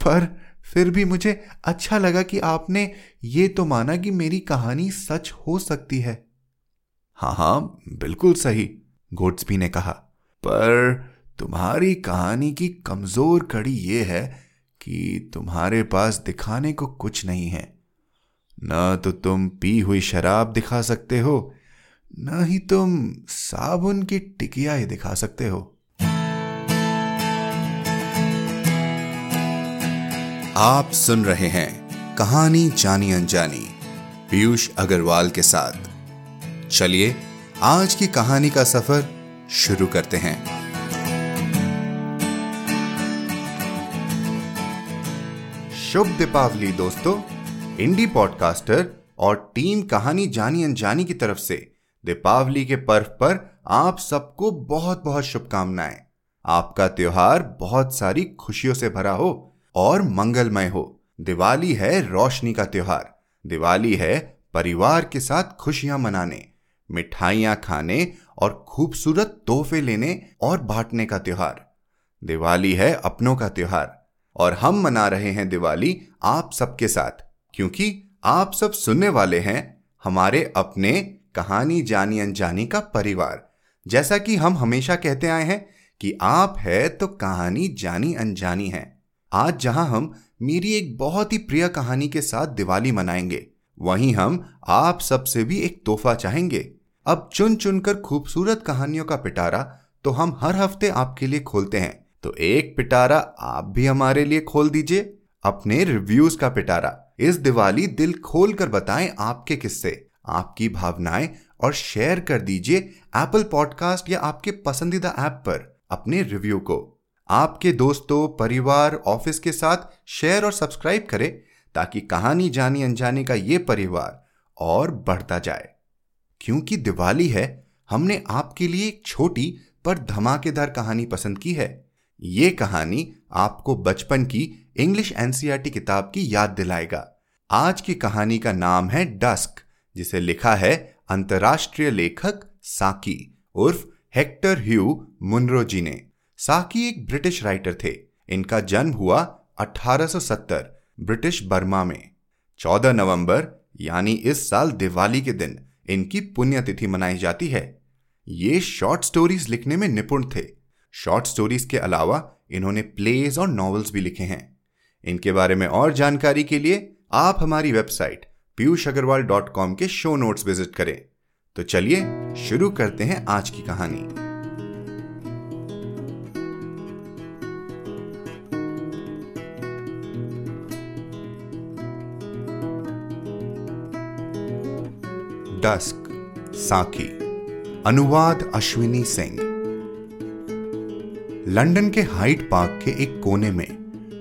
पर फिर भी मुझे अच्छा लगा कि आपने ये तो माना कि मेरी कहानी सच हो सकती है। हाँ हाँ बिल्कुल सही गोट्सबी ने कहा। पर तुम्हारी कहानी की कमज़ोर कड़ी ये है कि तुम्हारे पास दिखाने को कुछ नहीं है। न तो तुम पी हुई शराब दिखा सकते हो, न ही तुम साबुन की टिकिया ही दिखा सकते हो। आप सुन रहे हैं कहानी जानी अनजानी, पीयूष अग्रवाल के साथ। चलिए, आज की कहानी का सफ़र शुरू करते हैं। शुभ दीपावली दोस्तों, इंडी पॉडकास्टर और टीम कहानी जानी अनजानी की तरफ़ से दीपावली के पर्व पर आप सबको बहुत बहुत शुभकामनाएँ। आपका त्योहार बहुत सारी खुशियों से भरा हो और मंगलमय हो। दिवाली है रोशनी का त्योहार। दिवाली है परिवार के साथ खुशियाँ मनाने, मिठाइयाँ खाने और खूबसूरत तोहफे लेने और बांटने का त्योहार। दिवाली है अपनों का त्योहार और हम मना रहे हैं दिवाली आप सबके साथ, क्योंकि आप सब सुनने वाले हैं हमारे अपने कहानी जानी अनजानी का परिवार। जैसा कि हम हमेशा कहते आए हैं कि आप है तो कहानी जानी अनजानी है। आज जहाँ हम मेरी एक बहुत ही प्रिय कहानी के साथ दिवाली मनाएँगे, वहीं हम आप सबसे भी एक तोहफा चाहेंगे। अब चुन चुनकर खूबसूरत कहानियों का पिटारा तो हम हर हफ़्ते आपके लिए खोलते हैं। तो एक पिटारा आप भी हमारे लिए खोल दीजिए, अपने रिव्यूज़ का पिटारा। इस दिवाली दिल खोल कर बताएँ आपके किस्से। आपकी भावनाएँ और शेयर कर दीजिए एप्पल पॉडकास्ट या आपके पसंदीदा ऐप पर अपने रिव्यू को। आपके दोस्तों, परिवार, ऑफ़िस के साथ शेयर और सब्सक्राइब करें ताकि कहानी जानी अनजाने का ये परिवार और बढ़ता जाए। क्योंकि दिवाली है, हमने आपके लिए एक छोटी पर धमाकेदार कहानी पसंद की है। ये कहानी आपको बचपन की इंग्लिश एनसीआरटी किताब की याद दिलाएगा। आज की कहानी का नाम है डस्क जिसे लिखा है अंतर्राष्ट्रीय लेखक साकी उर्फ़ हेक्टर ह्यू मुनरो जी ने। साकी एक ब्रिटिश राइटर थे। इनका जन्म हुआ 1870 ब्रिटिश बर्मा में। 14 नवंबर, यानी इस साल दिवाली के दिन, इनकी पुण्यतिथि मनाई जाती है। ये शॉर्ट स्टोरीज लिखने में निपुण थे। शॉर्ट स्टोरीज के अलावा इन्होंने प्लेज और नॉवेल्स भी लिखे हैं। इनके बारे में और जानकारी के लिए आप हमारी website Piyush Agrawal dot com के शो नोट्स विज़िट करें। तो चलिए शुरू करते हैं आज की कहानी। डस्क साकी अनुवाद अश्विनी सिंह लंदन के हाइट पार्क के एक कोने में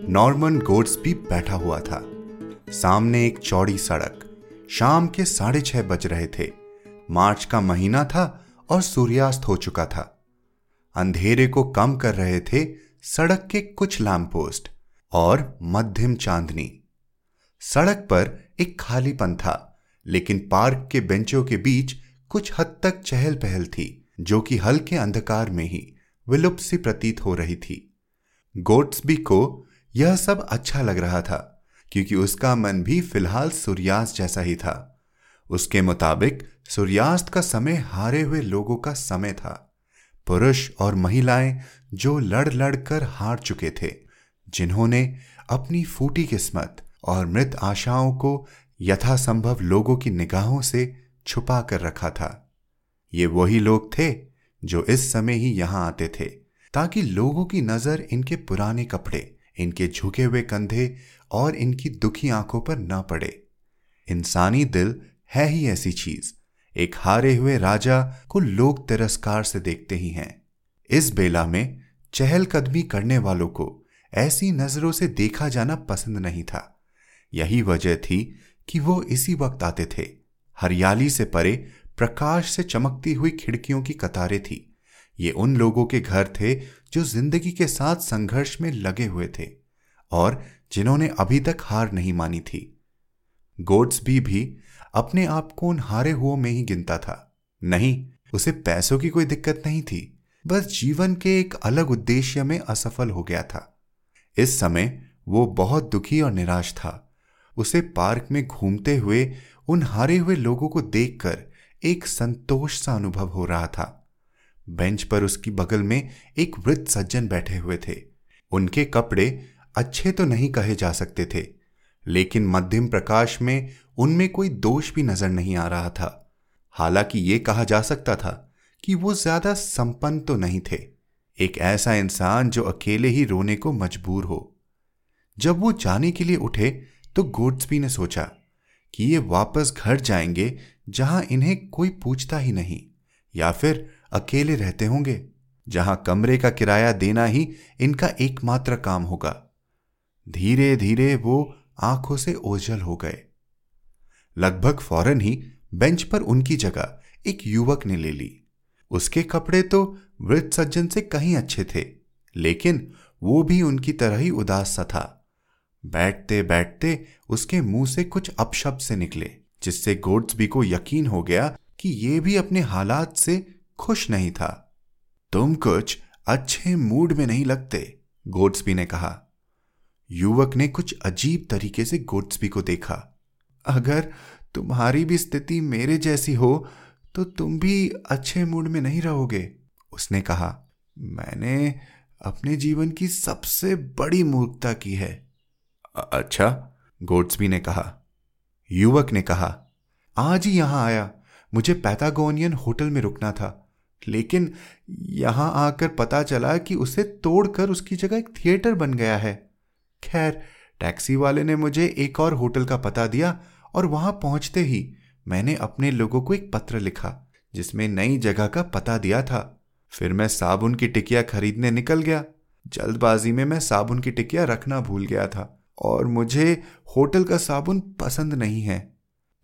नॉर्मन गोड्स भी बैठा हुआ था। सामने एक चौड़ी सड़क। शाम के साढ़े छह बज रहे थे। मार्च का महीना था और सूर्यास्त हो चुका था। अंधेरे को कम कर रहे थे सड़क के कुछ लैम्प पोस्ट और मध्यम चांदनी। सड़क पर एक खालीपन था। लेकिन पार्क के बेंचों के बीच कुछ हद तक चहल पहल थी, जो कि हल्के अंधकार में ही विलुप्त सी प्रतीत हो रही थी। गोट्सबी को यह सब अच्छा लग रहा था, क्योंकि उसका मन भी फ़िलहाल सूर्यास्त जैसा ही था। उसके मुताबिक, सूर्यास्त का समय हारे हुए लोगों का समय था। पुरुष और महिलाएँ जो लड़ लड़ कर हार चुके थे, जिन्होंने अपनी फूटी किस्मत और मृत आशाओं को यथासंभव लोगों की निगाहों से छुपा कर रखा था। ये वही लोग थे जो इस समय ही यहाँ आते थे, ताकि लोगों की नज़र इनके पुराने कपड़े, इनके झुके हुए कंधे और इनकी दुखी आँखों पर न पड़े। इंसानी दिल है ही ऐसी चीज़। एक हारे हुए राजा को लोग तिरस्कार से देखते ही हैं। इस बेला में चहलकदमी करने वालों को ऐसी नज़रों से देखा जाना पसंद नहीं था। यही वजह थी कि वो इसी वक्त आते थे। हरियाली से परे, प्रकाश से चमकती हुई खिड़कियों की कतारें थी। ये उन लोगों के घर थे जो ज़िंदगी के साथ संघर्ष में लगे हुए थे और जिन्होंने अभी तक हार नहीं मानी थी। गोड्स भी भी अपने आप को उन हारे हुओं में ही गिनता था। नहीं, उसे पैसों की कोई दिक्कत नहीं थी, बस जीवन के एक अलग उद्देश्य में असफल हो गया था। इस समय वो बहुत दुखी और निराश था। उसे पार्क में घूमते हुए उन हारे हुए लोगों को देखकर एक संतोष सा अनुभव हो रहा था। बेंच पर उसकी बगल में एक वृद्ध सज्जन बैठे हुए थे। उनके कपड़े अच्छे तो नहीं कहे जा सकते थे, लेकिन मध्यम प्रकाश में उनमें कोई दोष भी नज़र नहीं आ रहा था। हालाँकि ये कहा जा सकता था कि वो ज़्यादा संपन्न तो नहीं थे। एक ऐसा इंसान जो अकेले ही रोने को मजबूर हो। जब वो जाने के लिए उठे तो गोड्सबी ने सोचा कि ये वापस घर जाएँगे जहाँ इन्हें कोई पूछता ही नहीं, या फिर अकेले रहते होंगे, जहाँ कमरे का किराया देना ही इनका एकमात्र काम होगा। धीरे धीरे वो आँखों से ओझल हो गए। लगभग फ़ौरन ही बेंच पर उनकी जगह एक युवक ने ले ली। उसके कपड़े तो वृद्ध सज्जन से कहीं अच्छे थे, लेकिन वो भी उनकी तरह ही उदास सा था। बैठते बैठते उसके मुँह से कुछ अपशब्द से निकले, जिससे गोड्सबी को यकीन हो गया कि ये भी अपने हालात से खुश नहीं था। तुम कुछ अच्छे मूड में नहीं लगते, गोड्सबी ने कहा। युवक ने कुछ अजीब तरीके से गोड्सबी को देखा। अगर तुम्हारी भी स्थिति मेरे जैसी हो तो तुम भी अच्छे मूड में नहीं रहोगे, उसने कहा। मैंने अपने जीवन की सबसे बड़ी मूर्खता की है। अच्छा गोड्सबी ने कहा। युवक ने कहा, आज ही यहाँ आया। मुझे पैथागोनियन होटल में रुकना था। लेकिन यहाँ आकर पता चला कि उसे तोड़कर उसकी जगह एक थिएटर बन गया है। खैर, टैक्सी वाले ने मुझे एक और होटल का पता दिया और वहाँ पहुँचते ही मैंने अपने लोगों को एक पत्र लिखा, जिसमें नई जगह का पता दिया था। फिर मैं साबुन की टिकिया खरीदने निकल गया। जल्दबाजी में मैं साबुन की टिकिया रखना भूल गया था। और मुझे होटल का साबुन पसंद नहीं है।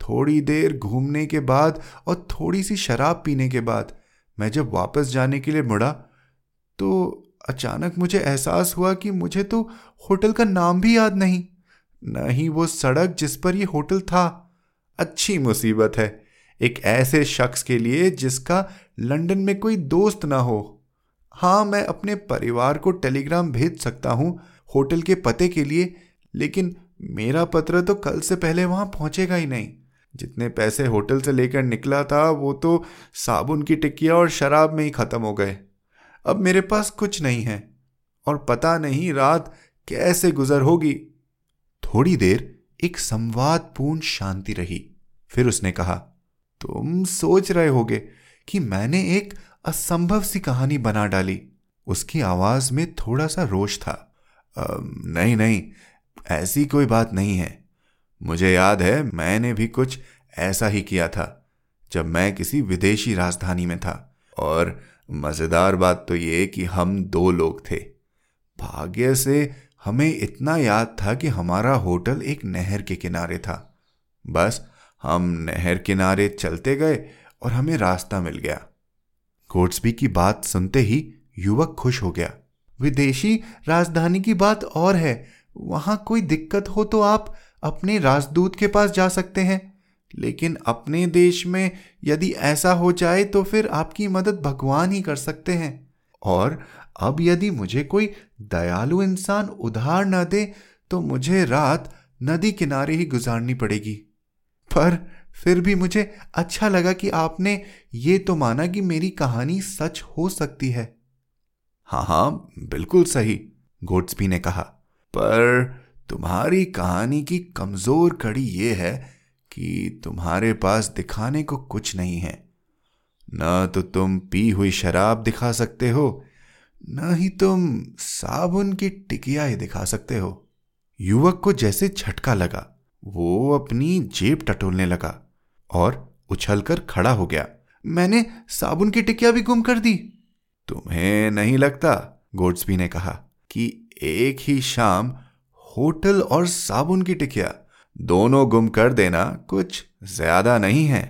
थोड़ी देर घूमने के बाद और थोड़ी सी शराब पीने के बाद मैं जब वापस जाने के लिए मुड़ा तो अचानक मुझे एहसास हुआ कि मुझे तो होटल का नाम भी याद नहीं। न ही वो सड़क जिस पर यह होटल था। अच्छी मुसीबत है। एक ऐसे शख्स के लिए जिसका लंदन में कोई दोस्त ना हो। हाँ मैं अपने परिवार को टेलीग्राम भेज सकता हूँ। होटल के पते के लिए लेकिन मेरा पत्र तो कल से पहले वहाँ पहुंचेगा ही नहीं। जितने पैसे होटल से लेकर निकला था वो तो साबुन की टिक्किया और शराब में ही खत्म हो गए। अब मेरे पास कुछ नहीं है और पता नहीं रात कैसे गुजर होगी। थोड़ी देर एक संवादपूर्ण शांति रही। फिर उसने कहा तुम सोच रहे होगे कि मैंने एक असंभव सी कहानी बना डाली। उसकी आवाज़ में थोड़ा सा रोष था। आ, नहीं नहीं ऐसी कोई बात नहीं है। मुझे याद है, मैंने भी कुछ ऐसा ही किया था, जब मैं किसी विदेशी राजधानी में था। और मज़ेदार बात तो ये कि हम दो लोग थे। भाग्य से हमें इतना याद था कि हमारा होटल एक नहर के किनारे था। बस, हम नहर किनारे चलते गए और हमें रास्ता मिल गया। कोट्सबी की बात सुनते ही युवक खुश हो गया। विदेशी राजधानी की बात और है। वहाँ कोई दिक्कत हो तो आप अपने राजदूत के पास जा सकते हैं। लेकिन अपने देश में यदि ऐसा हो जाए तो फिर आपकी मदद भगवान ही कर सकते हैं। और अब यदि मुझे कोई दयालु इंसान उधार न दे तो मुझे रात नदी किनारे ही गुजारनी पड़ेगी। पर फिर भी मुझे अच्छा लगा कि आपने ये तो माना कि मेरी कहानी सच हो सकती है। हाँ हाँ बिल्कुल सही गोड्सबी ने कहा। पर तुम्हारी कहानी की कमज़ोर कड़ी ये है कि तुम्हारे पास दिखाने को कुछ नहीं है। न तो तुम पी हुई शराब दिखा सकते हो, न ही तुम साबुन की टिकिया ही दिखा सकते हो। युवक को जैसे झटका लगा, वो अपनी जेब टटोलने लगा और उछलकर खड़ा हो गया। मैंने साबुन की टिकिया भी गुम कर दी। तुम्हें नहीं लगता, गोड्सबी ने कहा, कि एक ही शाम होटल और साबुन की टिकिया। दोनों गुम कर देना कुछ ज़्यादा नहीं है।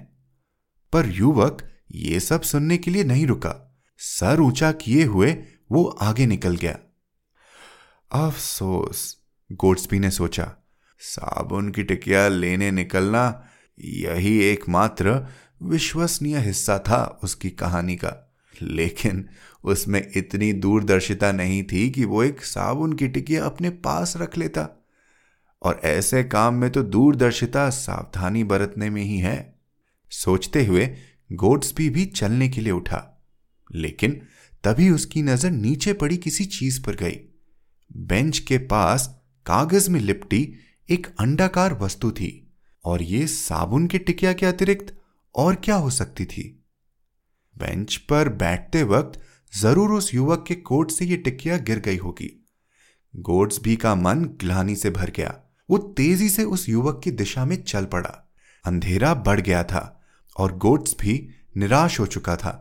पर युवक ये सब सुनने के लिए नहीं रुका। सर ऊँचा किए हुए वो आगे निकल गया। अफसोस गोड्सपी ने सोचा। साबुन की टिकिया लेने निकलना यही एकमात्र विश्वसनीय हिस्सा था उसकी कहानी का। लेकिन उसमें इतनी दूरदर्शिता नहीं थी कि वो एक साबुन की टिकिया अपने पास रख लेता। और ऐसे काम में तो दूरदर्शिता सावधानी बरतने में ही है। सोचते हुए गोड्सबी भी चलने के लिए उठा। लेकिन तभी उसकी नज़र नीचे पड़ी किसी चीज़ पर गई। बेंच के पास कागज़ में लिपटी एक अंडाकार वस्तु थी और ये साबुन के टिकिया के अतिरिक्त और क्या हो सकती थी? बेंच पर बैठते वक्त ज़रूर उस युवक के कोट से ये टिकिया गिर गई होगी। गोड्स भी का मन ग्लानी से भर गया। वो तेज़ी से उस युवक की दिशा में चल पड़ा। अंधेरा बढ़ गया था और गोड्स भी निराश हो चुका था।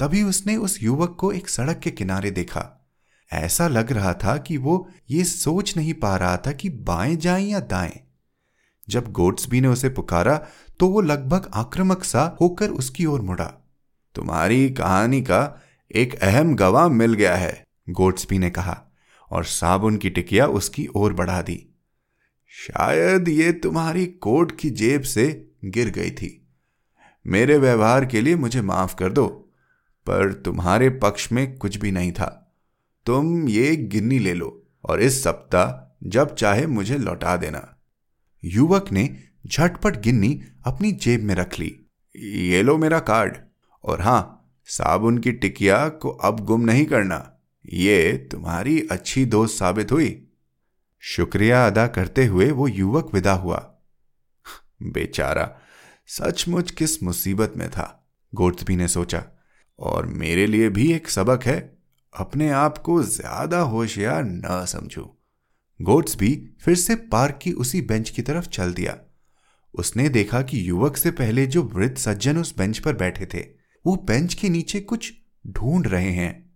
तभी उसने उस युवक को एक सड़क के किनारे देखा। ऐसा लग रहा था कि वो ये सोच नहीं पा रहा था कि बाएँ जाएँ या दाएँ। जब गोड्सबी ने उसे पुकारा तो वो लगभग आक्रामक सा होकर उसकी ओर मुड़ा। तुम्हारी कहानी का एक अहम गवाह मिल गया है, गोड्सबी ने कहा, और साबुन की टिकिया उसकी ओर बढ़ा दी। शायद ये तुम्हारी कोट की जेब से गिर गई थी। मेरे व्यवहार के लिए मुझे माफ़ कर दो, पर तुम्हारे पक्ष में कुछ भी नहीं था। तुम ये गिन्नी ले लो, और इस सप्ताह जब चाहे मुझे लौटा देना। युवक ने झटपट गिन्नी अपनी जेब में रख ली। ये लो मेरा कार्ड, और हाँ साबुन की टिकिया को अब गुम नहीं करना। ये तुम्हारी अच्छी दोस्त साबित हुई। शुक्रिया अदा करते हुए वो युवक विदा हुआ। बेचारा सचमुच किस मुसीबत में था गोर्तबी ने सोचा। और मेरे लिए भी एक सबक है, अपने आप को ज़्यादा होशियार न समझू। गोट्स भी फिर से पार्क की उसी बेंच की तरफ़ चल दिया। उसने देखा कि युवक से पहले जो वृद्ध सज्जन उस बेंच पर बैठे थे वो बेंच के नीचे कुछ ढूंढ रहे हैं।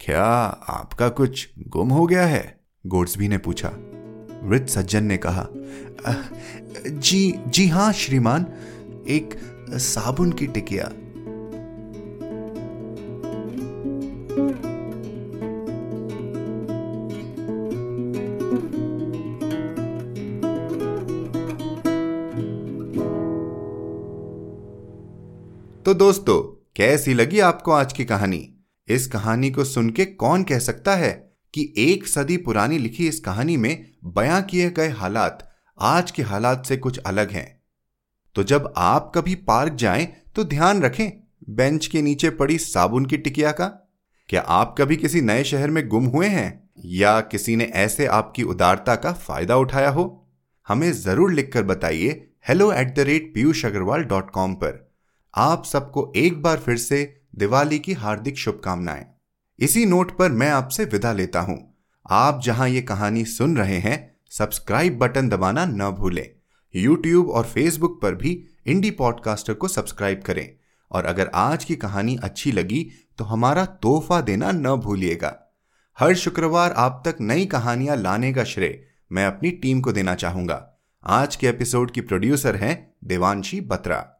क्या आपका कुछ गुम हो गया है? गोड्सबी ने पूछा। वृद्ध सज्जन ने कहा जी जी हाँ, श्रीमान, एक साबुन की टिकिया। तो दोस्तों कैसी लगी आपको आज की कहानी? इस कहानी को सुन के कौन कह सकता है कि एक सदी पुरानी लिखी इस कहानी में बयां किए गए हालात आज के हालात से कुछ अलग हैं। तो जब आप कभी पार्क जाएँ तो ध्यान रखें, बेंच के नीचे पड़ी साबुन की टिकिया का। क्या आप कभी किसी नए शहर में गुम हुए हैं? या किसी ने ऐसे आपकी उदारता का फ़ायदा उठाया हो? हमें ज़रूर लिखकर बताइए hello at the rate Piyush Agrawal dot com पर। आप सबको एक बार फिर से दिवाली की हार्दिक शुभकामनाएँ। इसी नोट पर मैं आपसे विदा लेता हूँ। आप जहाँ ये कहानी सुन रहे हैं, सब्सक्राइब बटन दबाना न भूलें। यूट्यूब और फेसबुक पर भी इंडी पॉडकास्टर को सब्सक्राइब करें। और अगर आज की कहानी अच्छी लगी तो हमारा तोहफा देना न भूलिएगा। हर शुक्रवार आप तक नई कहानियाँ लाने का श्रेय मैं अपनी टीम को देना चाहूँगा। आज के एपिसोड की प्रोड्यूसर हैं देवांशी बत्रा।